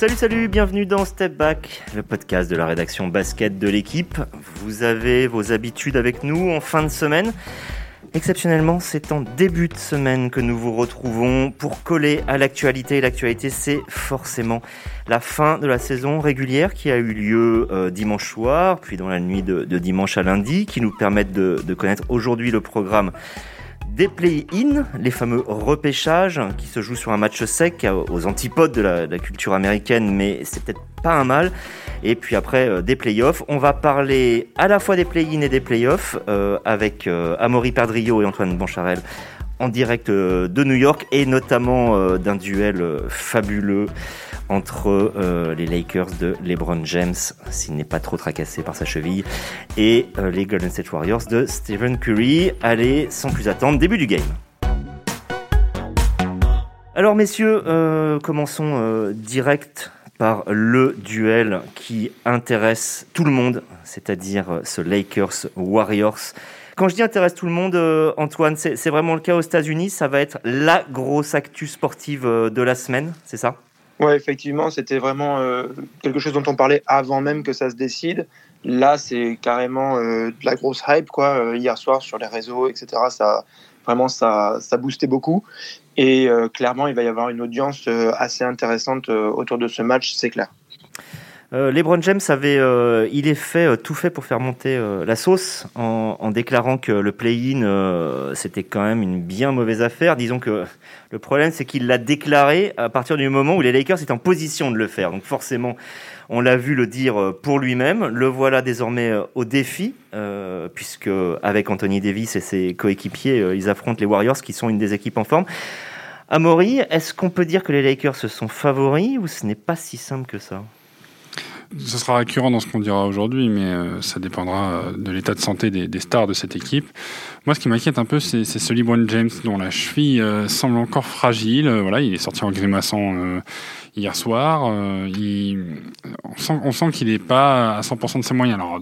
Salut, salut, bienvenue dans Step Back, le podcast de la rédaction basket de l'équipe. Vous avez vos habitudes avec nous en fin de semaine. Exceptionnellement, c'est en début de semaine que nous vous retrouvons pour coller à l'actualité. L'actualité, c'est forcément la fin de la saison régulière qui a eu lieu euh, dimanche soir, puis dans la nuit de, dimanche à lundi, qui nous permettent de connaître aujourd'hui le programme des play-in, les fameux repêchages qui se jouent sur un match sec aux antipodes de la, culture américaine, mais c'est peut-être pas un mal. Et puis après euh, des play-offs, on va parler à la fois des play-in et des play-offs euh, avec euh, Amaury Perdrio et Antoine Bancharel en direct euh, de New York et notamment euh, d'un duel euh, fabuleux entre les Lakers de LeBron James, s'il n'est pas trop tracassé par sa cheville, et les Golden State Warriors de Stephen Curry. Allez, sans plus attendre, début du game. Alors messieurs, commençons direct par le duel qui intéresse tout le monde, c'est-à-dire ce Lakers Warriors. Quand je dis intéresse tout le monde, euh, Antoine, c'est vraiment le cas aux États-Unis. Ça va être la grosse actu sportive euh, de la semaine, c'est ça? Oui, effectivement, c'était vraiment euh, quelque chose dont on parlait avant même que ça se décide. Là, c'est carrément de la grosse hype, quoi. hier soir sur les réseaux, etc. Ça, vraiment, ça, ça boostait beaucoup. Et clairement, il va y avoir une audience assez intéressante autour de ce match, c'est clair. Euh, LeBron James avait, euh, il est fait euh, tout fait pour faire monter la sauce en, déclarant que le play-in c'était quand même une bien mauvaise affaire. Disons que le problème c'est qu'il l'a déclaré à partir du moment où les Lakers étaient en position de le faire. Donc forcément, on l'a vu le dire pour lui-même. Le voilà désormais au défi puisque avec Anthony Davis et ses coéquipiers, ils affrontent les Warriors qui sont une des équipes en forme. Amaury, est-ce qu'on peut dire que les Lakers se sont favoris ou ce n'est pas si simple que ça? Ce sera récurrent dans ce qu'on dira aujourd'hui, mais euh, ça dépendra euh, de l'état de santé des, stars de cette équipe. Moi, ce qui m'inquiète un peu, c'est ce LeBron James dont la cheville euh, semble encore fragile. voilà, il est sorti en grimaçant hier soir. On sent, qu'il n'est pas à 100% de ses moyens. Alors,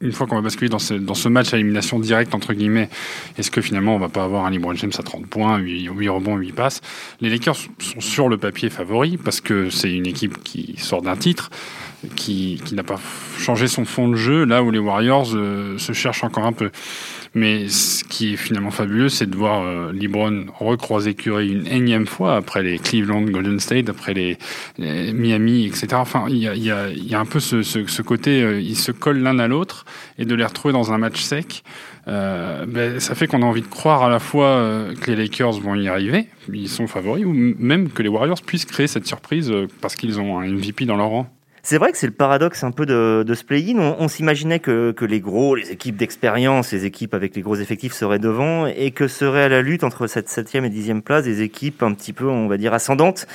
une fois qu'on va basculer dans ce, match à élimination directe, entre guillemets, est-ce que finalement on va pas avoir un LeBron James à 30 points, 8, 8 rebonds, 8 passes? Les Lakers sont sur le papier favoris parce que c'est une équipe qui sort d'un titre qui, n'a pas changé son fond de jeu, là où les Warriors euh, se cherchent encore un peu. Mais ce qui est finalement fabuleux, c'est de voir euh, LeBron recroiser Curry une énième fois après les Cleveland, Golden State, après les, Miami, etc. Enfin, il y a, y, a, y a, un peu ce, ce, côté, euh, ils se collent l'un à l'autre et de les retrouver dans un match sec. ben, ça fait qu'on a envie de croire à la fois que les Lakers vont y arriver, ils sont favoris, ou même que les Warriors puissent créer cette surprise parce qu'ils ont un MVP dans leur rang. C'est vrai que c'est le paradoxe un peu de, de ce play-in. On, s'imaginait que, les gros, les équipes d'expérience, les équipes avec les gros effectifs seraient devant et que serait à la lutte entre cette septième et dixième place des équipes un petit peu, on va dire, ascendantes.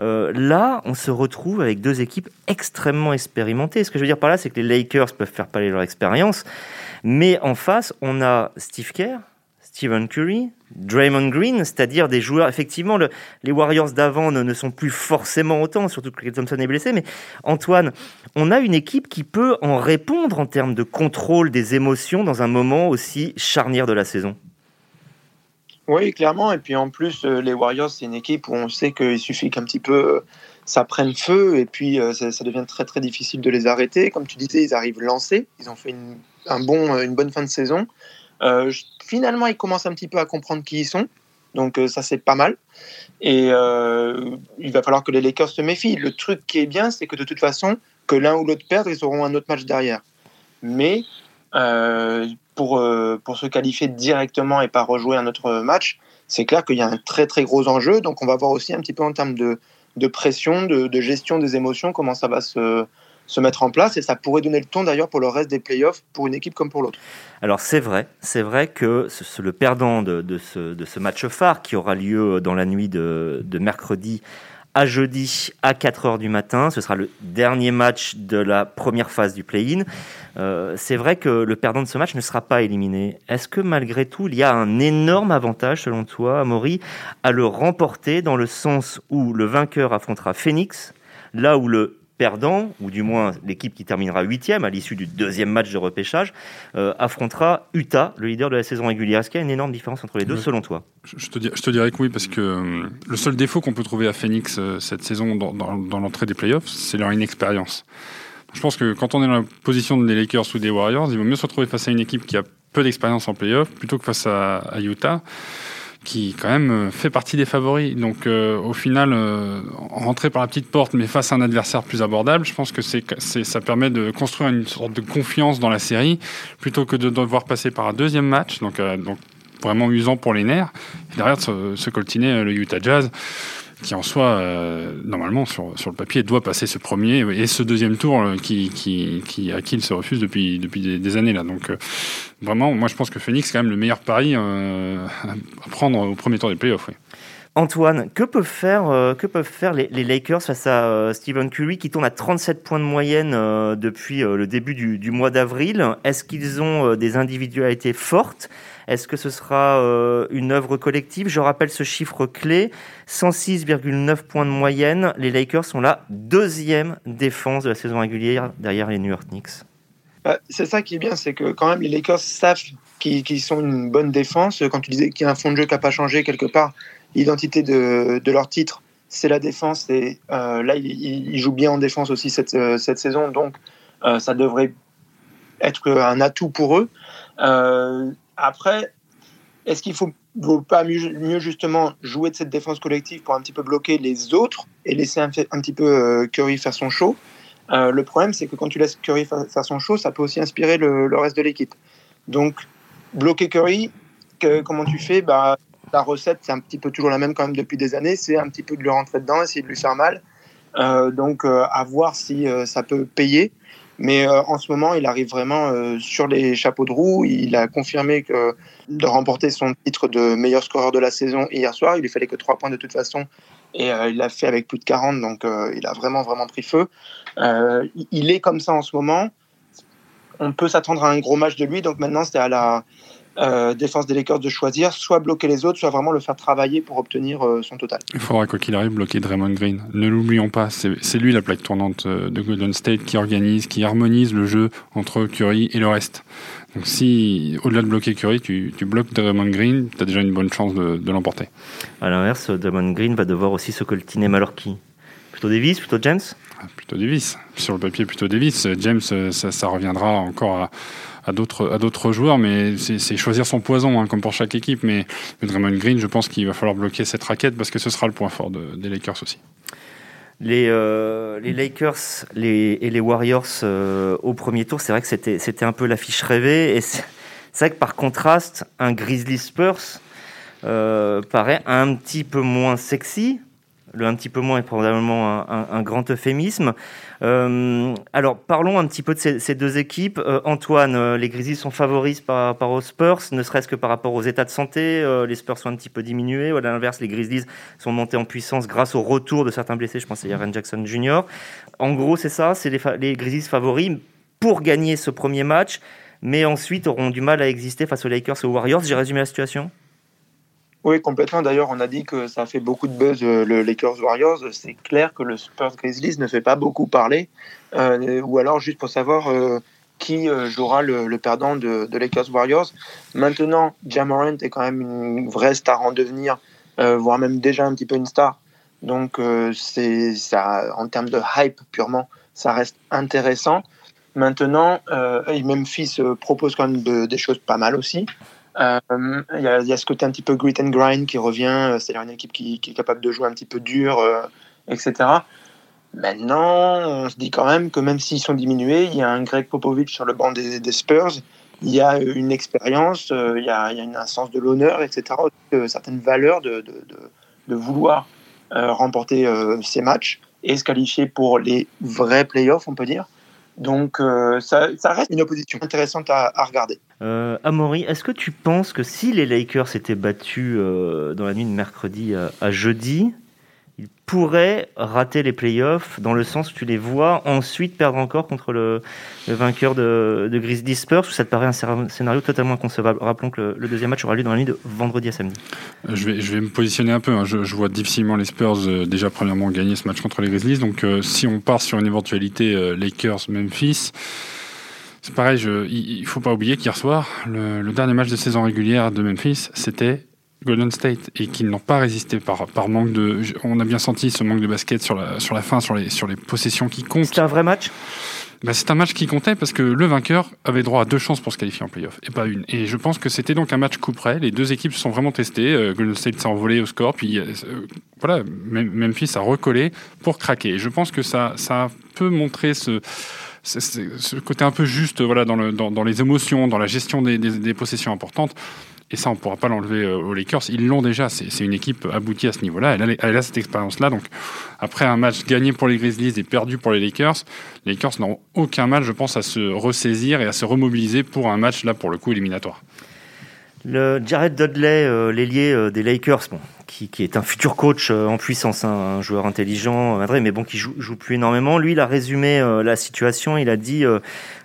Euh, là, on se retrouve avec deux équipes extrêmement expérimentées. Ce que je veux dire par là, c'est que les Lakers peuvent faire parler leur expérience, mais en face, on a Steve Kerr, Stephen Curry, Draymond Green, c'est-à-dire des joueurs, effectivement, les Warriors d'avant ne, sont plus forcément autant, surtout que Thompson est blessé, mais Antoine, on a une équipe qui peut en répondre en termes de contrôle des émotions dans un moment aussi charnière de la saison. Oui, clairement, et puis en plus, euh, les Warriors, c'est une équipe où on sait qu'il suffit qu'un petit peu euh, ça prenne feu, et puis euh, ça, devient très très difficile de les arrêter. Comme tu disais, ils arrivent lancés, ils ont fait une, un bon, une bonne fin de saison. Euh, finalement, ils commencent un petit peu à comprendre qui ils sont. Donc euh, ça, c'est pas mal. Et euh, il va falloir que les Lakers se méfient. Le truc qui est bien, c'est que de toute façon, que l'un ou l'autre perde, ils auront un autre match derrière. Mais pour, pour se qualifier directement et pas rejouer un autre match, c'est clair qu'il y a un très très gros enjeu. Donc on va voir aussi un petit peu en termes de, de pression, de, de, gestion des émotions, comment ça va se, se mettre en place et ça pourrait donner le ton d'ailleurs pour le reste des playoffs pour une équipe comme pour l'autre. Alors c'est vrai, c'est vrai que le perdant de, ce, de, ce, match phare qui aura lieu dans la nuit de, de mercredi à jeudi à 4h du matin. Ce sera le dernier match de la première phase du play-in. Euh, c'est vrai que le perdant de ce match ne sera pas éliminé. Est-ce que malgré tout, il y a un énorme avantage, selon toi, Amaury, à le remporter dans le sens où le vainqueur affrontera Phoenix, là où le perdant, ou du moins l'équipe qui terminera huitième à l'issue du deuxième match de repêchage, euh, affrontera Utah, le leader de la saison régulière. Est-ce qu'il y a une énorme différence entre les deux, selon toi? je te, je te, dirais que oui, parce que euh, le seul défaut qu'on peut trouver à Phoenix euh, cette saison dans, dans l'entrée des playoffs, c'est leur inexpérience. Je pense que quand on est dans la position des Lakers ou des Warriors, il vaut mieux se retrouver face à une équipe qui a peu d'expérience en playoffs plutôt que face à, à Utah qui quand même euh, fait partie des favoris. Donc euh, au final, euh, rentrer par la petite porte, mais face à un adversaire plus abordable, je pense que c'est, ça permet de construire une sorte de confiance dans la série, plutôt que de devoir passer par un deuxième match, donc, donc vraiment usant pour les nerfs. Et derrière, se, se coltiner le Utah Jazz qui en soi, euh, normalement, sur, le papier, doit passer ce premier et ce deuxième tour euh, qui, à qui il se refuse depuis, depuis des, années. là. Donc, euh, vraiment, moi, je pense que Phoenix, c'est quand même le meilleur pari à prendre au premier tour des playoffs. Antoine, que peuvent faire, faire les, Lakers face à Stephen Curry qui tourne à 37 points de moyenne depuis le début du, mois d'avril? Est-ce qu'ils ont des individualités fortes? Est-ce que ce sera euh, une œuvre collective? Je rappelle ce chiffre clé 106,9 points de moyenne. Les Lakers sont la deuxième défense de la saison régulière derrière les New York Knicks. Bah, c'est ça qui est bien, c'est que quand même les Lakers savent qu'ils sont une bonne défense. Quand tu disais qu'il y a un fond de jeu qui n'a pas changé quelque part, l'identité de, leur titre, c'est la défense. Et euh, là, ils, jouent bien en défense aussi cette, euh, cette saison, donc ça devrait être un atout pour eux. Après, est-ce qu'il ne vaut pas mieux, justement jouer de cette défense collective pour un petit peu bloquer les autres et laisser un, petit peu euh, Curry faire son show? Euh, Le problème, c'est que quand tu laisses Curry faire, son show, ça peut aussi inspirer le, reste de l'équipe. Donc, bloquer Curry, comment tu fais? Bah, La recette, c'est un petit peu toujours la même quand même depuis des années, c'est un petit peu de le rentrer dedans, essayer de lui faire mal. Euh, donc, à voir si ça peut payer. Mais euh, en ce moment, il arrive vraiment euh, sur les chapeaux de roue. Il a confirmé que de remporter son titre de meilleur scoreur de la saison hier soir, il lui fallait que 3 points de toute façon. Et euh, il l'a fait avec plus de 40, donc il a vraiment, vraiment pris feu. il est comme ça en ce moment. On peut s'attendre à un gros match de lui, donc maintenant c'est à la, euh, défense des Lakers de choisir, soit bloquer les autres, soit vraiment le faire travailler pour obtenir euh, son total. Il faudra quoi qu'il arrive bloquer Draymond Green. Ne l'oublions pas, c'est lui la plaque tournante euh, de Golden State qui organise, qui harmonise le jeu entre Curry et le reste. Donc si, au-delà de bloquer Curry, tu, tu bloques Draymond Green, tu as déjà une bonne chance de, de l'emporter. À l'inverse, Draymond Green va devoir aussi se coltiner Malorki. Plutôt Davis, plutôt James? Ah, Plutôt Davis. Sur le papier, plutôt Davis. James, ça, ça reviendra encore à à d'autres à d'autres joueurs, mais c'est choisir son poison, hein, comme pour chaque équipe. Mais, Draymond Green, je pense qu'il va falloir bloquer cette raquette parce que ce sera le point fort des Lakers aussi. Les, euh, les Lakers et les Warriors euh, au premier tour, c'est vrai que c'était c'était un peu l'affiche rêvée. Et c'est vrai que par contraste, un Grizzly Spurs euh, paraît un petit peu moins sexy le un petit peu moins est probablement un, grand euphémisme. Euh, alors parlons un petit peu de ces, deux équipes. Euh, Antoine, euh, les Grizzlies sont favoris par rapport aux Spurs, ne serait-ce que par rapport aux états de santé. les Spurs sont un petit peu diminués. Ou à l'inverse, les Grizzlies sont montés en puissance grâce au retour de certains blessés. Je pense à Jaren Jackson Jr. En gros, c'est ça, c'est les, les Grizzlies favoris pour gagner ce premier match, mais ensuite auront du mal à exister face aux Lakers et aux Warriors. J'ai résumé la situation? Oui, complètement. D'ailleurs, on a dit que ça fait beaucoup de buzz euh, le Lakers Warriors. C'est clair que le Spurs Grizzlies ne fait pas beaucoup parler. Euh, ou alors, juste pour savoir euh, qui jouera le, perdant de, Lakers Warriors. Maintenant, Jamorant est quand même une vraie star en devenir, voire même déjà un petit peu une star. Donc, c'est ça, en termes de hype purement, ça reste intéressant. Maintenant, et Memphis propose quand même des choses pas mal aussi. Euh, il y, a ce côté un petit peu grit and grind qui revient, euh, c'est-à-dire une équipe qui, est capable de jouer un petit peu dur, euh, etc. Maintenant, on se dit quand même que même s'ils sont diminués, il y a un Greg Popovich sur le banc des, Spurs, il y a une expérience, il, y a, un sens de l'honneur, etc., certaines valeurs de, vouloir remporter ces matchs et se qualifier pour les vrais playoffs, on peut dire. Donc euh, ça, reste une opposition intéressante à, regarder. Euh, Amaury, est-ce que tu penses que si les Lakers étaient battus euh, dans la nuit de mercredi à, jeudi, ils pourraient rater les playoffs dans le sens où tu les vois ensuite perdre encore contre le, vainqueur de, de Grizzlies Spurs, ou ça te paraît un scénario totalement inconcevable Rappelons que le, deuxième match aura lieu dans la nuit de vendredi à samedi. Euh, je vais, me positionner un peu. Hein. Je, vois difficilement les Spurs euh, déjà premièrement gagner ce match contre les Grizzlies. Donc euh, si on part sur une éventualité Lakers-Memphis, c'est pareil, il ne faut pas oublier qu'hier soir, le dernier match de saison régulière de Memphis, c'était Golden State et qu'ils n'ont pas résisté par, par manque de. On a bien senti ce manque de basket sur la, sur la fin, sur les, sur les possessions qui comptent. C'était un vrai match? Bah, c'est un match qui comptait parce que le vainqueur avait droit à deux chances pour se qualifier en playoff et pas une. Et je pense que c'était donc un match coup près. Les deux équipes se sont vraiment testées. Euh, Golden State s'est envolé au score, puis euh, voilà, Memphis a recollé pour craquer. Et je pense que ça, ça peut montrer ce, ce, côté un peu juste voilà, dans, le, dans, dans, les émotions, dans la gestion des, des, des possessions importantes. Et ça, on ne pourra pas l'enlever euh, aux Lakers. Ils l'ont déjà. C'est une équipe aboutie à ce niveau-là. Elle, a cette expérience-là. Donc, après un match gagné pour les Grizzlies et perdu pour les Lakers, les Lakers n'auront aucun mal, je pense, à se ressaisir et à se remobiliser pour un match, là, pour le coup, éliminatoire. Le Jared Dudley, euh, l'ailier euh, des Lakers, bon, qui, est un futur coach en puissance, hein, un joueur intelligent, mais bon, qui joue, joue plus énormément. Lui, il a résumé la situation. Il a dit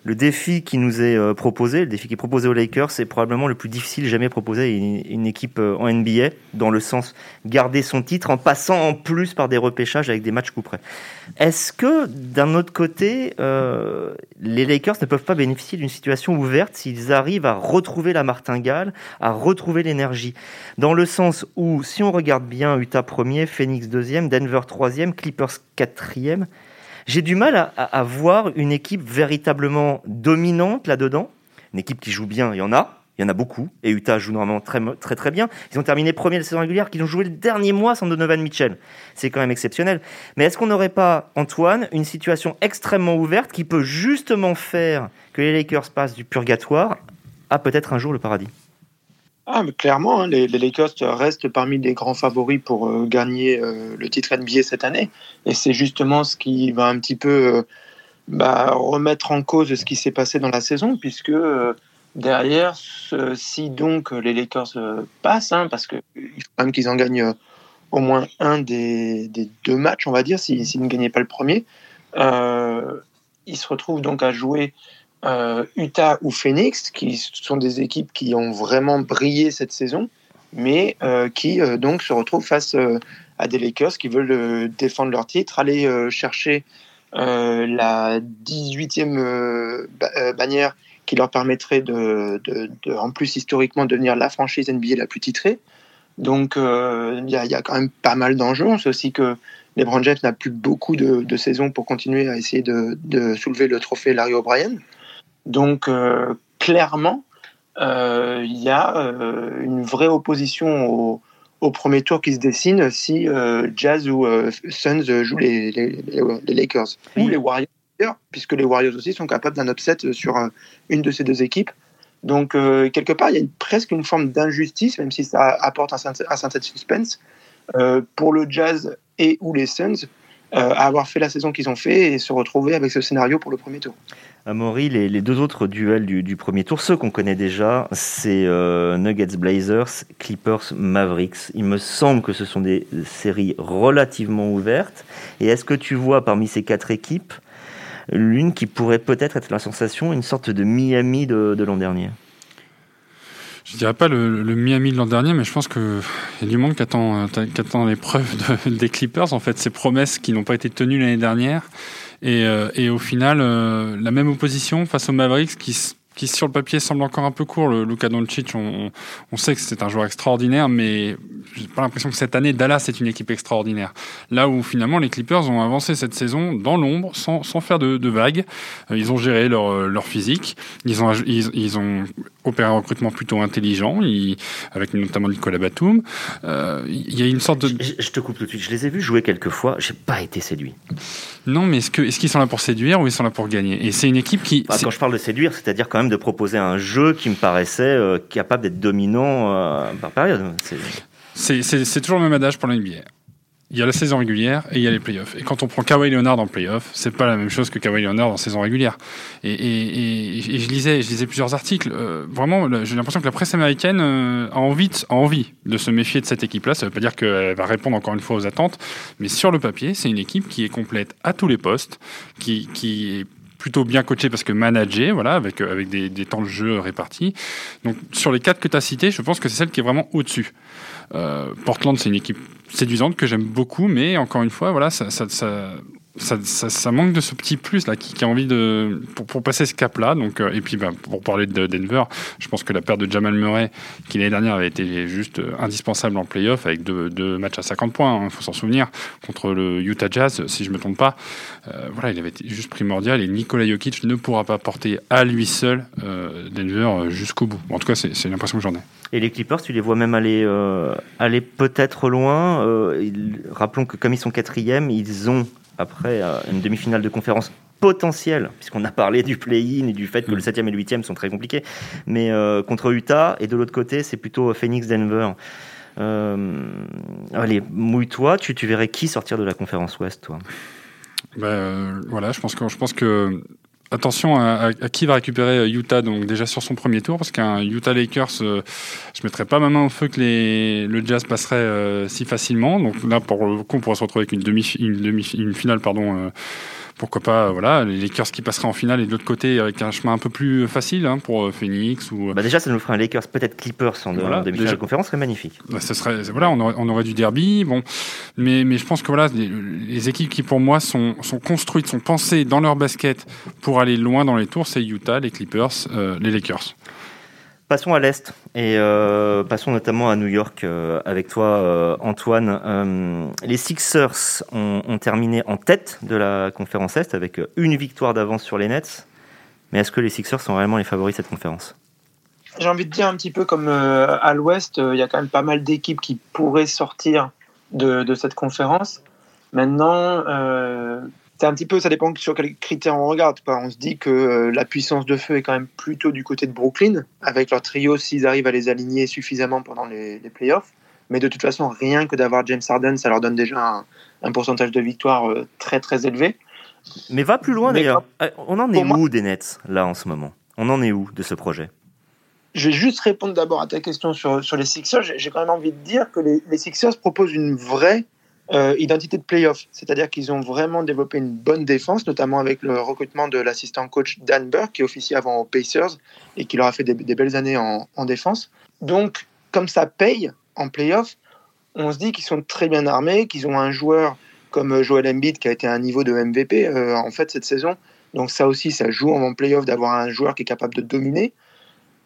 le défi qui nous est euh, proposé, le défi qui est proposé aux Lakers, c'est probablement le plus difficile jamais proposé à une, équipe euh, en NBA, dans le sens garder son titre en passant en plus par des repêchages avec des matchs coup. Est-ce que d'un autre côté, euh, les Lakers ne peuvent pas bénéficier d'une situation ouverte s'ils arrivent à retrouver la martingale, à retrouver l'énergie? Dans le sens où, si on regarde bien, Utah premier, Phoenix deuxième, Denver troisième, Clippers quatrième, j'ai du mal à, voir une équipe véritablement dominante là-dedans. Une équipe qui joue bien, il y en a. Il y en a beaucoup. Et Utah joue normalement très, très, très bien. Ils ont terminé premier de la saison régulière, qu'ils ont joué le dernier mois sans Donovan Mitchell. C'est quand même exceptionnel. Mais est-ce qu'on n'aurait pas, Antoine, une situation extrêmement ouverte qui peut justement faire que les Lakers passent du purgatoire à peut-être un jour le paradis? Ah, mais clairement, hein, les, Lakers restent parmi les grands favoris pour euh, gagner euh, le titre NBA cette année. Et c'est justement ce qui va un petit peu euh, bah, remettre en cause ce qui s'est passé dans la saison, puisque derrière, si donc les Lakers passent, hein, parce qu'il faut quand même qu'ils en gagnent au moins un des, deux matchs, on va dire, s'ils ne gagnaient pas le premier, ils se retrouvent donc à jouer euh, Utah ou Phoenix, qui sont des équipes qui ont vraiment brillé cette saison, mais euh, qui euh, donc se retrouvent face à des Lakers qui veulent défendre leur titre, aller chercher la 18e bannière qui leur permettrait de, en plus historiquement, devenir la franchise NBA la plus titrée. Donc il y, a quand même pas mal d'enjeux. On sait aussi que LeBron James n'a plus beaucoup de, de saisons pour continuer à essayer de, soulever le trophée Larry O'Brien. Donc euh, clairement, euh, il y a euh, une vraie opposition au, premier tour qui se dessine si Jazz ou Suns jouent les, Lakers ou les Warriors, puisque les Warriors aussi sont capables d'un upset sur une de ces deux équipes. Donc, quelque part, il y a presque une forme d'injustice, même si ça apporte un, certain suspense, pour le Jazz et ou les Suns, à avoir fait la saison qu'ils ont fait et se retrouver avec ce scénario pour le premier tour. Amaury, les, les, deux autres duels du, premier tour, ceux qu'on connaît déjà, c'est euh, Nuggets Blazers, Clippers Mavericks. Il me semble que ce sont des séries relativement ouvertes. Et est-ce que tu vois parmi ces quatre équipes l'une qui pourrait peut-être être la sensation, une sorte de Miami de, l'an dernier? Je dirais pas le, Miami de l'an dernier, mais je pense qu'il y a du monde qui attend, attend l'épreuve des Clippers, en fait, ces promesses qui n'ont pas été tenues l'année dernière. Et, euh, et, au final, euh, la même opposition face aux Mavericks qui qui sur le papier semble encore un peu court. Le Luka Doncic, on, on sait que c'est un joueur extraordinaire, mais j'ai pas l'impression que cette année Dallas est une équipe extraordinaire. Là où finalement les Clippers ont avancé cette saison dans l'ombre, sans, sans faire de, de vagues. Euh, ils ont géré leur, leur physique. Ils ont, ils, ils ont opéré un recrutement plutôt intelligent, avec notamment Nicolas Batum. Il y a une sorte de. Je, te coupe tout de suite. Je les ai vus jouer quelques fois. J'ai pas été séduit. Non, mais est-ce qu'ils est qu'ils sont là pour séduire ou ils sont là pour gagner? Et c'est une équipe qui. Bah, quand je parle de séduire, c'est-à-dire quand même de proposer un jeu qui me paraissait euh, capable d'être dominant euh, par période. C'est toujours le même adage pour la NBA. Il y a la saison régulière et il y a les playoffs. Et quand on prend Kawhi Leonard en playoffs, c'est pas la même chose que Kawhi Leonard en saison régulière. Et, je lisais, je lisais plusieurs articles. Euh, vraiment, j'ai l'impression que la presse américaine euh, a envie, a envie de se méfier de cette équipe-là. Ça veut pas dire qu'elle va répondre encore une fois aux attentes, mais sur le papier, c'est une équipe qui est complète à tous les postes, qui, est plutôt bien coachée parce que managée, voilà, avec, avec des, des temps de jeu répartis. Donc sur les quatre que tu as cités, je pense que c'est celle qui est vraiment au-dessus. Euh, Portland, c'est une équipe séduisante que j'aime beaucoup, mais encore une fois, voilà, ça, ça, ça ça, manque de ce petit plus là qui, a envie de pour, passer ce cap là donc euh, et puis bah, pour parler de Denver je pense que la perte de Jamal Murray qui l'année dernière avait été juste euh, indispensable en playoff avec deux, matchs à 50 points il hein, faut s'en souvenir contre le Utah Jazz si je me trompe pas euh, voilà il avait été juste primordial et Nikola Jokic ne pourra pas porter à lui seul Denver jusqu'au bout en tout cas c'est l'impression que j'en ai et les Clippers, tu les vois même aller, aller peut-être loin. Rappelons que comme ils sont quatrième, ils ont après euh, une demi-finale de conférence potentielle, puisqu'on a parlé du play-in et du fait que le 7e et le 8e sont très compliqués, mais euh, contre Utah, et de l'autre côté, c'est plutôt Phoenix-Denver. Euh, allez, mouille-toi, tu, tu verrais qui sortir de la conférence Ouest, toi? Ben, Voilà, je pense que, je pense que Attention à, qui va récupérer Utah donc déjà sur son premier tour parce qu'un Utah Lakers, euh, je mettrais pas ma main au feu que les, le Jazz passerait euh, si facilement. Donc là pour le coup on pourrait se retrouver avec une demi une demi une finale pardon euh, pourquoi pas, euh, voilà, les Lakers qui passeraient en finale et de l'autre côté avec un chemin un peu plus facile hein, pour euh, Phoenix ou. Euh, bah déjà, ça nous ferait un Lakers peut-être Clippers en voilà, demi-finale de conférence, serait magnifique. Bah, ce serait, voilà, on aurait, on aurait, du derby, bon, mais mais je pense que voilà, les, les, équipes qui pour moi sont sont construites, sont pensées dans leur basket pour aller loin dans les tours, c'est Utah, les Clippers, euh, les Lakers. Passons à l'Est et euh, passons notamment à New York euh, avec toi, euh, Antoine. Les Sixers ont, terminé en tête de la conférence Est avec une victoire d'avance sur les Nets. Mais est-ce que les Sixers sont réellement les favoris de cette conférence? J'ai envie de dire un petit peu comme à l'Ouest, il y a quand même pas mal d'équipes qui pourraient sortir de cette conférence. Maintenant, c'est un petit peu, ça dépend sur quels critères on regarde. On se dit que euh, la puissance de feu est quand même plutôt du côté de Brooklyn, avec leur trio, s'ils arrivent à les aligner suffisamment pendant les, les playoffs. Mais de toute façon, rien que d'avoir James Harden, ça leur donne déjà un, un pourcentage de victoire euh, très très élevé. Mais va plus loin d'ailleurs. Euh, on en est où moi, des Nets, là, en ce moment? On en est où de ce projet? Je vais juste répondre d'abord à ta question sur, sur les Sixers. J'ai quand même envie de dire que les, les Sixers proposent une vraie euh, identité de playoff, c'est-à-dire qu'ils ont vraiment développé une bonne défense, notamment avec le recrutement de l'assistant coach Dan Burke, qui officie avant aux Pacers et qui leur a fait des, belles années en, en, défense. Donc, comme ça paye en playoff, on se dit qu'ils sont très bien armés, qu'ils ont un joueur comme Joel Embiid qui a été à un niveau de MVP euh, en fait cette saison. Donc ça aussi, ça joue en playoff d'avoir un joueur qui est capable de dominer.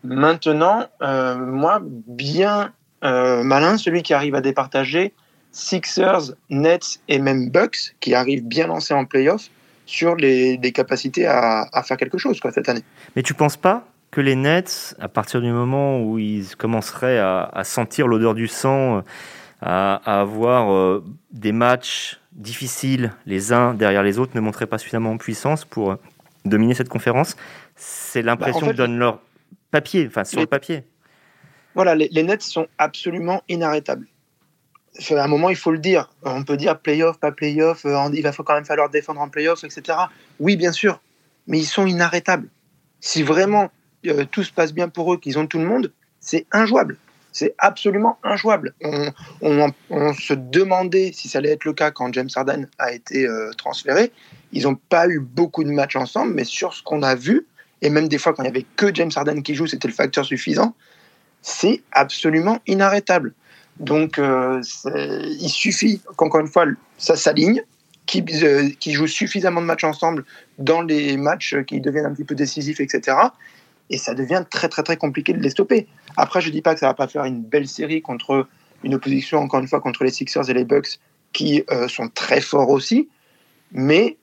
Maintenant, euh, moi, bien euh, malin, celui qui arrive à départager Sixers, Nets et même Bucks qui arrivent bien lancés en playoff sur les, les capacités à, à, faire quelque chose quoi, cette année. Mais tu penses pas que les Nets, à partir du moment où ils commenceraient à, à sentir l'odeur du sang, à, à avoir euh, des matchs difficiles les uns derrière les autres, ne montraient pas suffisamment en puissance pour dominer cette conférence? C'est l'impression bah, en fait, que donne leur papier, enfin sur les, le papier. Voilà, les, les Nets sont absolument inarrêtables à un moment, il faut le dire. On peut dire playoff, pas playoff, euh, il va quand même falloir défendre en playoff, etc. Oui, bien sûr, mais ils sont inarrêtables. Si vraiment euh, tout se passe bien pour eux, qu'ils ont tout le monde, c'est injouable. C'est absolument injouable. On, se demandait si ça allait être le cas quand James Harden a été euh, transféré. Ils n'ont pas eu beaucoup de matchs ensemble, mais sur ce qu'on a vu, et même des fois quand il n'y avait que James Harden qui joue, c'était le facteur suffisant, c'est absolument inarrêtable. Donc, euh, il suffit qu'encore une fois, ça s'aligne, qu'ils euh, qu jouent suffisamment de matchs ensemble dans les matchs qui deviennent un petit peu décisifs, etc. Et ça devient très, très, très compliqué de les stopper. Après, je ne dis pas que ça ne va pas faire une belle série contre une opposition, encore une fois, contre les Sixers et les Bucks, qui euh, sont très forts aussi. Mais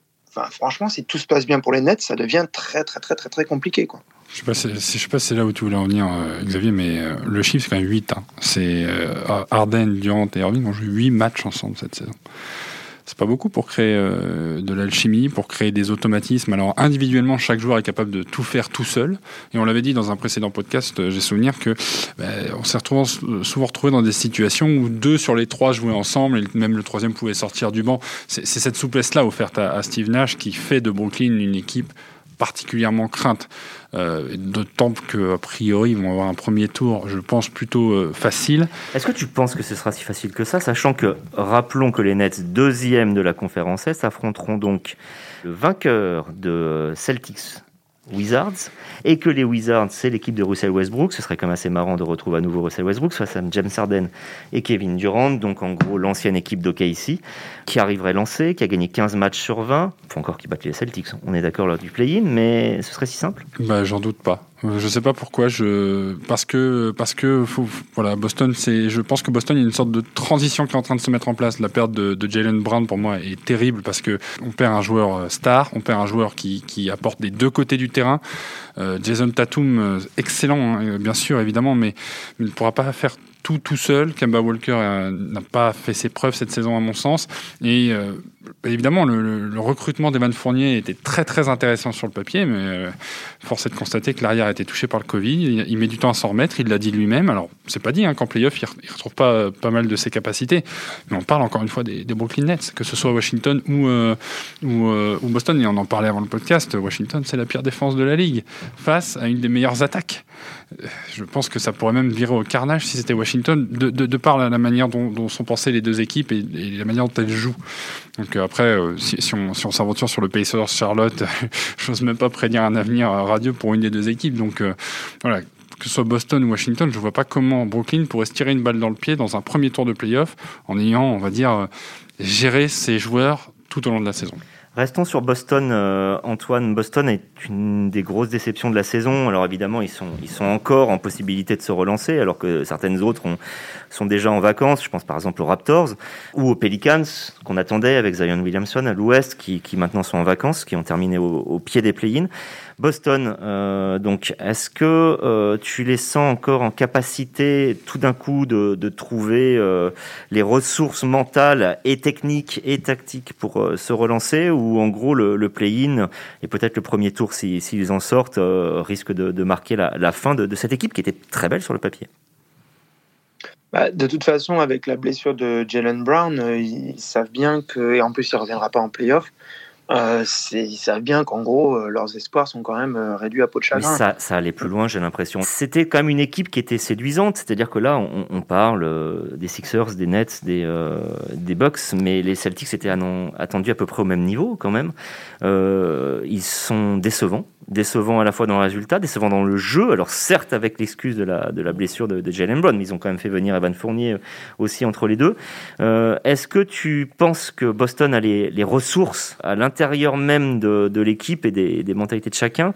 franchement, si tout se passe bien pour les Nets, ça devient très, très, très, très, très compliqué. Quoi. Je sais, sais pas si c'est là où tu voulais en venir, euh, Xavier, mais euh, le chiffre, c'est quand même 8. Hein. C'est euh, Arden, Durant et Irving ont joué 8 matchs ensemble cette saison. c'est pas beaucoup pour créer de l'alchimie, pour créer des automatismes. Alors individuellement, chaque joueur est capable de tout faire tout seul. Et on l'avait dit dans un précédent podcast, j'ai souvenir que bah, on s'est souvent retrouvé dans des situations où deux sur les trois jouaient ensemble et même le troisième pouvait sortir du banc. C'est cette souplesse-là offerte à Steve Nash qui fait de Brooklyn une équipe particulièrement crainte. Euh, D'autant qu'a priori, ils vont avoir un premier tour, je pense, plutôt euh, facile. Est-ce que tu penses que ce sera si facile que ça, sachant que, rappelons que les Nets, deuxième de la conférence S, affronteront donc le vainqueur de Celtics Wizards et que les Wizards, c'est l'équipe de Russell Westbrook. Ce serait quand même assez marrant de retrouver à nouveau Russell Westbrook face à James Harden et Kevin Durant, donc en gros l'ancienne équipe d'OKC, qui arriverait lancée, qui a gagné 15 matchs sur 20. Il faut encore qu'ils battent les Celtics, on est d'accord lors du play-in, mais ce serait si simple bah, J'en doute pas. Je sais pas pourquoi. Je parce que parce que voilà Boston c'est je pense que Boston il y a une sorte de transition qui est en train de se mettre en place. La perte de, de Jalen Brown pour moi est terrible parce que on perd un joueur euh, star, on perd un joueur qui, qui apporte des deux côtés du terrain. Euh, Jason Tatum euh, excellent hein, bien sûr évidemment mais, il ne pourra pas faire tout tout seul. Kemba Walker euh, n'a pas fait ses preuves cette saison à mon sens. Et euh, évidemment, le, recrutement d'Evan Fournier était très très intéressant sur le papier, mais euh, force est de constater que l'arrière a été touché par le Covid. Il, met du temps à s'en remettre, il l'a dit lui-même. Alors, c'est pas dit hein, qu'en playoff, il, ne retrouve pas pas mal de ses capacités. Mais on parle encore une fois des, Brooklyn Nets, que ce soit Washington ou, ou, Boston. Et on en parlait avant le podcast. Washington, c'est la pire défense de la ligue face à une des meilleures attaques. Je pense que ça pourrait même virer au carnage si c'était Washington, de, par la, manière dont, sont pensées les deux équipes et, la manière dont elles jouent. Donc euh, après, euh, si, on, s'aventure sur le Pacers Charlotte, j'ose même pas prédire un avenir radieux pour une des deux équipes. Donc euh, voilà, que ce soit Boston ou Washington, je ne vois pas comment Brooklyn pourrait se tirer une balle dans le pied dans un premier tour de playoff en ayant, on va dire, géré ses joueurs tout au long de la saison. Restons sur Boston, euh, Antoine. Boston est une des grosses déceptions de la saison. Alors évidemment, ils sont, ils sont encore en possibilité de se relancer, alors que certaines autres ont, sont déjà en vacances. Je pense par exemple aux Raptors ou aux Pelicans, qu'on attendait avec Zion Williamson à l'ouest, qui, qui maintenant sont en vacances, qui ont terminé au, au pied des play-ins. Boston, euh, donc, est-ce que euh, tu les sens encore en capacité tout d'un coup de, trouver euh, les ressources mentales et techniques et tactiques pour se relancer? Ou en gros le, play-in et peut-être le premier tour s'ils si, en sortent risque de, marquer la, fin de, de, cette équipe qui était très belle sur le papier? Bah, De toute façon, avec la blessure de Jalen Brown, ils savent bien que, et en plus il ne reviendra pas en playoff, euh, ils savent bien qu'en gros, euh, leurs espoirs sont quand même euh, réduits à peau de chagrin. ça, ça allait plus loin, j'ai l'impression. C'était quand même une équipe qui était séduisante, c'est-à-dire que là, on, on parle euh, des Sixers, des Nets, des, des Bucks, mais les Celtics étaient attendus à peu près au même niveau quand même. ils sont décevants décevant à la fois dans le résultat, décevant dans le jeu. Alors certes avec l'excuse de la, de la blessure de, de, Jalen Brown, mais ils ont quand même fait venir Evan Fournier aussi entre les deux. Est-ce que tu penses que Boston a les, les ressources à l'intérieur même de, l'équipe et des, mentalités de chacun,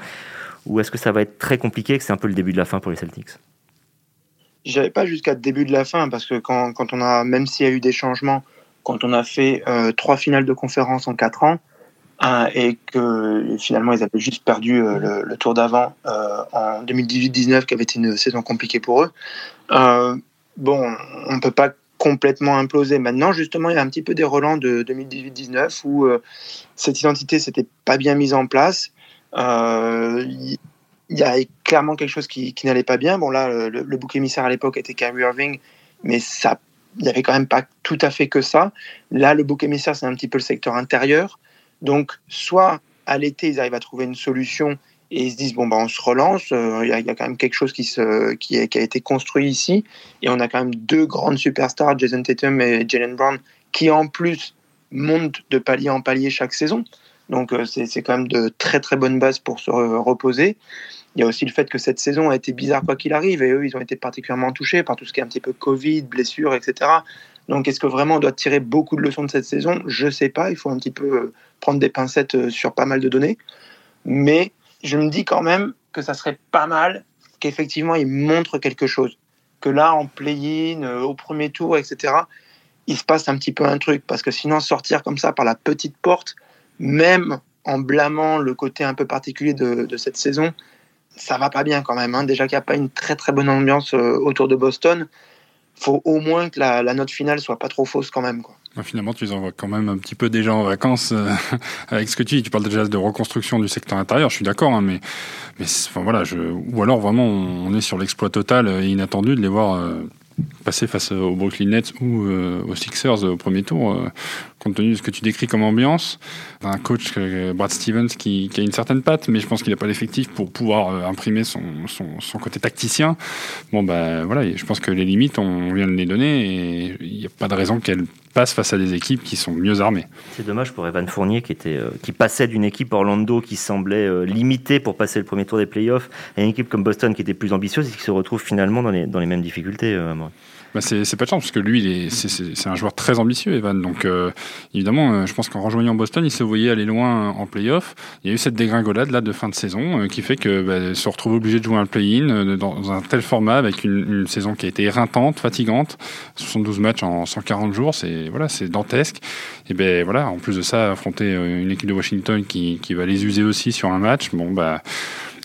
ou est-ce que ça va être très compliqué, que c'est un peu le début de la fin pour les Celtics? J'avais pas jusqu'à début de la fin, parce que quand, on a, même s'il y a eu des changements, quand on a fait euh, trois finales de conférence en quatre ans, Hein, et que finalement ils avaient juste perdu euh, le, tour d'avant euh, en 2018-19 qui avait été une saison compliquée pour eux. Euh, bon, on ne peut pas complètement imploser maintenant. Justement, il y a un petit peu des relents de 2018-19 où euh, cette identité s'était pas bien mise en place. Euh, il y a clairement quelque chose qui, qui n'allait pas bien. Bon là, le, le bouc émissaire à l'époque était Kyrie Irving, mais ça, il n'y avait quand même pas tout à fait que ça. Là, le bouc émissaire, c'est un petit peu le secteur intérieur. Donc, soit à l'été, ils arrivent à trouver une solution et ils se disent bon bah on se relance. Il euh, y, a, y, a quand même quelque chose qui, a été construit ici et on a quand même deux grandes superstars, Jason Tatum et Jalen Brown, qui en plus montent de palier en palier chaque saison. Donc euh, c'est quand même de très très bonnes bases pour se reposer. Il y a aussi le fait que cette saison a été bizarre quoi qu'il arrive et eux ils ont été particulièrement touchés par tout ce qui est un petit peu Covid, blessures, etc. Donc, est-ce que vraiment on doit tirer beaucoup de leçons de cette saison? Je ne sais pas. Il faut un petit peu euh, prendre des pincettes sur pas mal de données. Mais je me dis quand même que ça serait pas mal qu'effectivement ils montrent quelque chose. Que là, en play-in, euh, au premier tour, etc., il se passe un petit peu un truc. Parce que sinon, sortir comme ça par la petite porte, même en blâmant le côté un peu particulier de, cette saison, ça va pas bien quand même. Hein. Déjà qu'il n'y a pas une très très bonne ambiance autour de Boston faut au moins que la, note finale soit pas trop fausse quand même. Finalement, tu les envoies quand même un petit peu déjà en vacances euh, avec ce que tu dis. Tu parles déjà de reconstruction du secteur intérieur, je suis d'accord, hein, mais, mais enfin, voilà, je, ou alors vraiment on, est sur l'exploit total et inattendu de les voir passer face aux Brooklyn Nets ou euh, aux Sixers au premier tour, euh, compte tenu de ce que tu décris comme ambiance. Un coach, euh, Brad Stevens, qui, a une certaine patte, mais je pense qu'il n'a pas l'effectif pour pouvoir imprimer son, son, côté tacticien. Bon, ben voilà, je pense que les limites, on vient de les donner et il n'y a pas de raison qu'elles passe face à des équipes qui sont mieux armées. C'est dommage pour Evan Fournier qui, était, euh, qui passait d'une équipe Orlando qui semblait euh, limitée pour passer le premier tour des playoffs à une équipe comme Boston qui était plus ambitieuse et qui se retrouve finalement dans les, dans les mêmes difficultés. Euh, bah c'est pas de chance parce que lui, c'est un joueur très ambitieux, Evan. Donc euh, évidemment, euh, je pense qu'en rejoignant Boston, il se voyait aller loin en playoff. Il y a eu cette dégringolade là de fin de saison euh, qui fait que bah, se retrouve obligé de jouer un play-in dans un tel format avec une, saison qui a été éreintante, fatigante, 72 matchs en 140 jours, c'est voilà, c'est dantesque. Et ben voilà, en plus de ça, affronter une équipe de Washington qui, qui va les user aussi sur un match, bon bah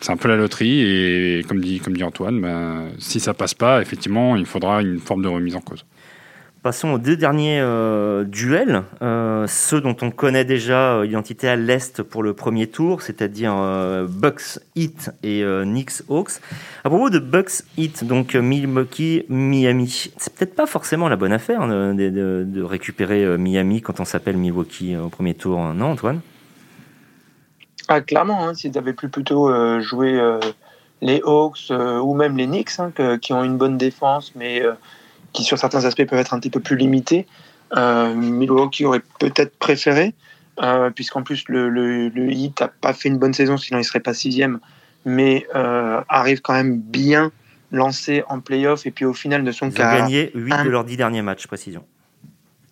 c'est un peu la loterie et comme dit, Antoine, ben, si ça passe pas, effectivement, il faudra une forme de remise en cause. Passons aux deux derniers euh, duels, euh, ceux dont on connaît déjà euh, l'identité à l'Est pour le premier tour, c'est-à-dire Bucks Heat et Knicks Hawks. À propos de Bucks Heat, donc Milwaukee, Miami, c'est peut-être pas forcément la bonne affaire de, récupérer Miami quand on s'appelle Milwaukee au premier tour, non Antoine? Ah, clairement, hein, s'ils avaient pu plutôt euh, jouer euh, les Hawks euh, ou même les Knicks, hein, qui ont une bonne défense, mais qui sur certains aspects peuvent être un petit peu plus limités, Milwaukee aurait peut-être préféré, puisqu'en plus le, le, Heat n'a pas fait une bonne saison, sinon il serait pas sixième, mais arrive quand même bien lancé en playoff, et puis au final ne sont qu'à... gagné 8 de leurs 10 derniers matchs, précision.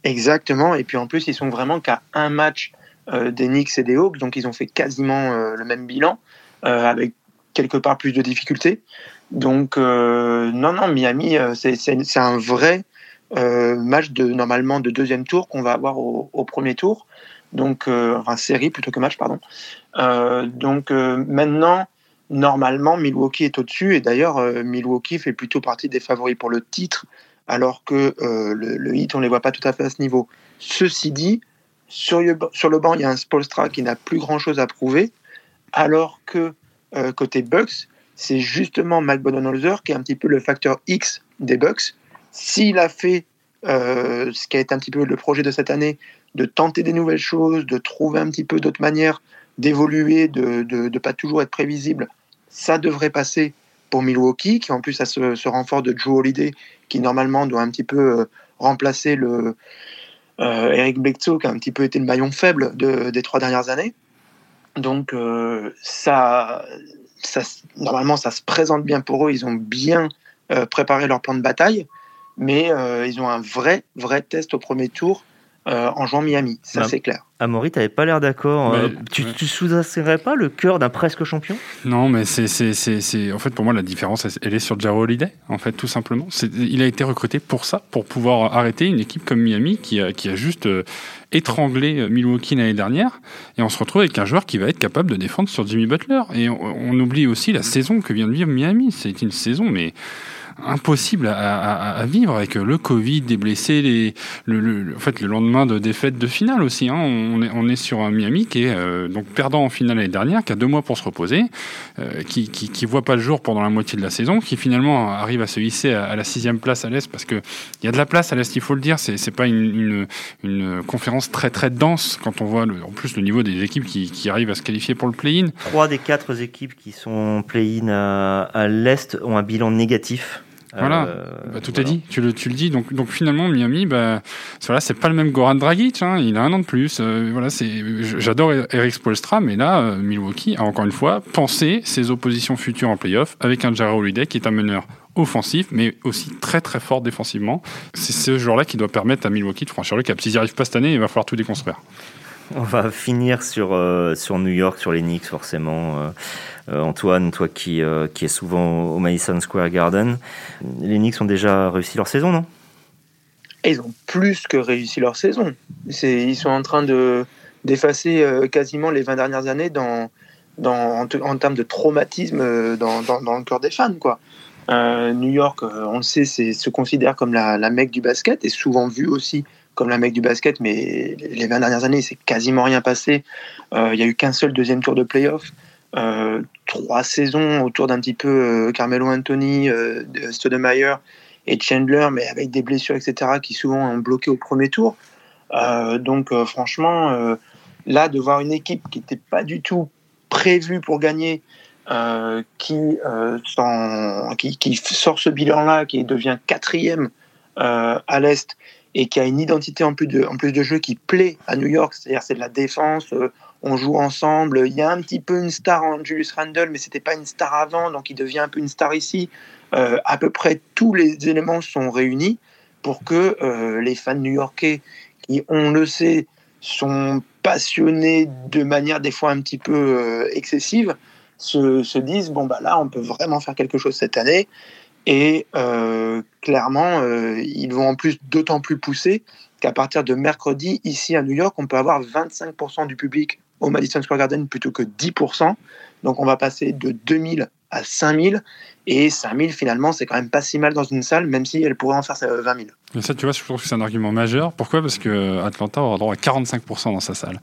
Exactement, et puis en plus ils sont vraiment qu'à un match euh, des Knicks et des Hawks, donc ils ont fait quasiment euh, le même bilan, euh, avec quelque part plus de difficultés. Donc non, non, Miami, c'est un vrai match de normalement de deuxième tour qu'on va avoir au, premier tour, donc enfin série plutôt que match, pardon. donc maintenant, normalement, Milwaukee est au-dessus et d'ailleurs Milwaukee fait plutôt partie des favoris pour le titre, alors que le, le Heat on les voit pas tout à fait à ce niveau. Ceci dit, sur, le banc, il y a un Spolstra qui n'a plus grand-chose à prouver, alors que euh, côté Bucks, c'est justement Mike Budenholzer qui est un petit peu le facteur X des Bucks. S'il a fait euh, ce qui a été un petit peu le projet de cette année, de tenter des nouvelles choses, de trouver un petit peu d'autres manières d'évoluer, de ne pas toujours être prévisible, ça devrait passer pour Milwaukee, qui en plus a ce, renfort de Joe Holiday, qui normalement doit un petit peu euh, remplacer le, Eric Bledsoe qui a un petit peu été le maillon faible des trois dernières années. Donc euh, ça, ça, normalement, ça se présente bien pour eux. Ils ont bien euh, préparé leur plan de bataille, mais ils ont un vrai, vrai test au premier tour en jouant Miami. Ça, bah, c'est clair. Amaury, tu n'avais pas l'air d'accord. Hein. tu ne sous pas le cœur d'un presque champion? Non, mais c'est, en fait pour moi la différence, elle est sur Jaro Holiday, en fait, tout simplement. Il a été recruté pour ça, pour pouvoir arrêter une équipe comme Miami qui a, qui a juste euh, étranglé euh, Milwaukee l'année dernière, et on se retrouve avec un joueur qui va être capable de défendre sur Jimmy Butler. Et on, on oublie aussi la saison que vient de vivre Miami. C'est une saison, mais impossible à, vivre avec le Covid, des blessés, les, le, en fait, le lendemain de défaite de finale aussi. Hein. On, est, on est sur un Miami qui est euh, donc perdant en finale l'année dernière, qui a deux mois pour se reposer, euh, qui, qui, voit pas le jour pendant la moitié de la saison, qui finalement arrive à se hisser à, la sixième place à l'Est parce que il y a de la place à l'Est, il faut le dire. C'est, c'est pas une, une, conférence très très dense quand on voit en plus le niveau des équipes qui, qui arrivent à se qualifier pour le play-in. Trois des quatre équipes qui sont play-in à, à l'Est ont un bilan négatif. Voilà, euh, bah, tout est dit, tu le, tu le dis. Donc, donc finalement, Miami, bah, voilà, c'est pas le même Goran Dragic, hein, il a un an de plus. Euh, voilà, c'est, j'adore Eric Spolstra, mais là, euh, Milwaukee a encore une fois pensé ses oppositions futures en playoff avec un Jarrell Holiday qui est un meneur offensif, mais aussi très très fort défensivement. C'est ce joueur-là qui doit permettre à Milwaukee de franchir le cap. S'ils n'y arrivent pas cette année, il va falloir tout déconstruire. On va finir sur, sur New York, sur les Knicks forcément. Euh, Antoine, toi qui, euh, qui es souvent au Madison Square Garden, les Knicks ont déjà réussi leur saison, non? Ils ont plus que réussi leur saison. Ils sont en train de d'effacer euh, quasiment les 20 dernières années en, termes de traumatisme dans, le cœur des fans. New York, on le sait, se considère comme la, la mecque du basket et souvent vu aussi comme la mec du basket, mais les 20 dernières années, il s'est quasiment rien passé. Il n'y a eu qu'un seul deuxième tour de playoff. Euh, trois saisons autour d'un petit peu euh, Carmelo Anthony, euh, Stoudemire et Chandler, mais avec des blessures, etc., qui souvent ont bloqué au premier tour. donc franchement, là, de voir une équipe qui n'était pas du tout prévue pour gagner, qui, sort ce bilan-là, qui devient quatrième à l'Est, et qui a une identité en plus de, en plus de jeu qui plaît à New York, c'est-à-dire c'est de la défense, on joue ensemble. Il y a un petit peu une star en Julius Randle, mais c'était pas une star avant, donc il devient un peu une star ici. Euh, à peu près tous les éléments sont réunis pour que euh, les fans new-yorkais, qui on le sait, sont passionnés de manière des fois un petit peu euh, excessive, se, se, disent bon bah là on peut vraiment faire quelque chose cette année. Et clairement, ils vont en plus d'autant plus pousser qu'à partir de mercredi, ici à New York, on peut avoir 25% du public au Madison Square Garden plutôt que 10%. Donc on va passer de 2000 à 5000. Et 5000, finalement, c'est quand même pas si mal dans une salle, même si elle pourrait en faire 20 000. Et ça, tu vois, je trouve que c'est un argument majeur. Pourquoi? Parce que Atlanta aura droit à 45% dans sa salle.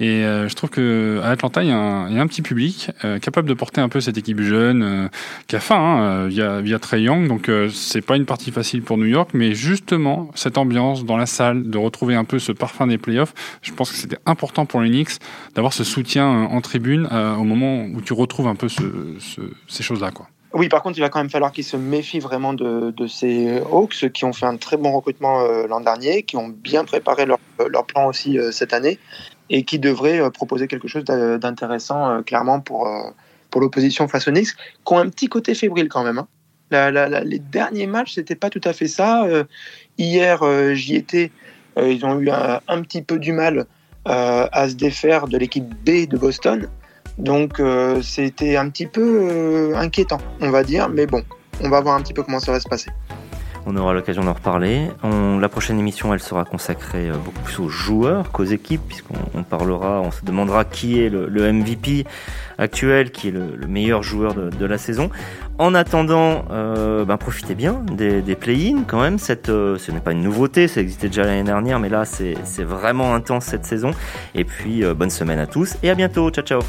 Et euh, je trouve que à Atlanta, il y, a un, petit public euh, capable de porter un peu cette équipe jeune, euh, qui a faim hein, via, via Trey Young. Donc, c'est pas une partie facile pour New York, mais justement, cette ambiance dans la salle, de retrouver un peu ce parfum des playoffs, je pense que c'était important pour les Knicks d'avoir ce soutien en tribune au moment où tu retrouves un peu ce, ces choses-là, quoi. Oui, par contre, il va quand même falloir qu'ils se méfient vraiment de, ces Hawks qui ont fait un très bon recrutement euh, l'an dernier, qui ont bien préparé leur, leur plan aussi euh, cette année et qui devraient euh, proposer quelque chose d'intéressant clairement pour, pour l'opposition face qui ont un petit côté fébrile quand même. Hein. les derniers matchs, c'était pas tout à fait ça. hier, j'y étais. ils ont eu un, petit peu du mal à se défaire de l'équipe B de Boston. Donc euh, c'était un petit peu euh, inquiétant, on va dire, mais bon, on va voir un petit peu comment ça va se passer. On aura l'occasion d'en reparler. la prochaine émission, elle sera consacrée euh, beaucoup plus aux joueurs qu'aux équipes, puisqu'on parlera, on se demandera qui est le, MVP actuel, qui est le, meilleur joueur de, la saison. En attendant, ben, profitez bien des, des play-ins quand même. Cette, ce n'est pas une nouveauté, ça existait déjà l'année dernière, mais là c'est vraiment intense cette saison. Et puis bonne semaine à tous et à bientôt. Ciao ciao.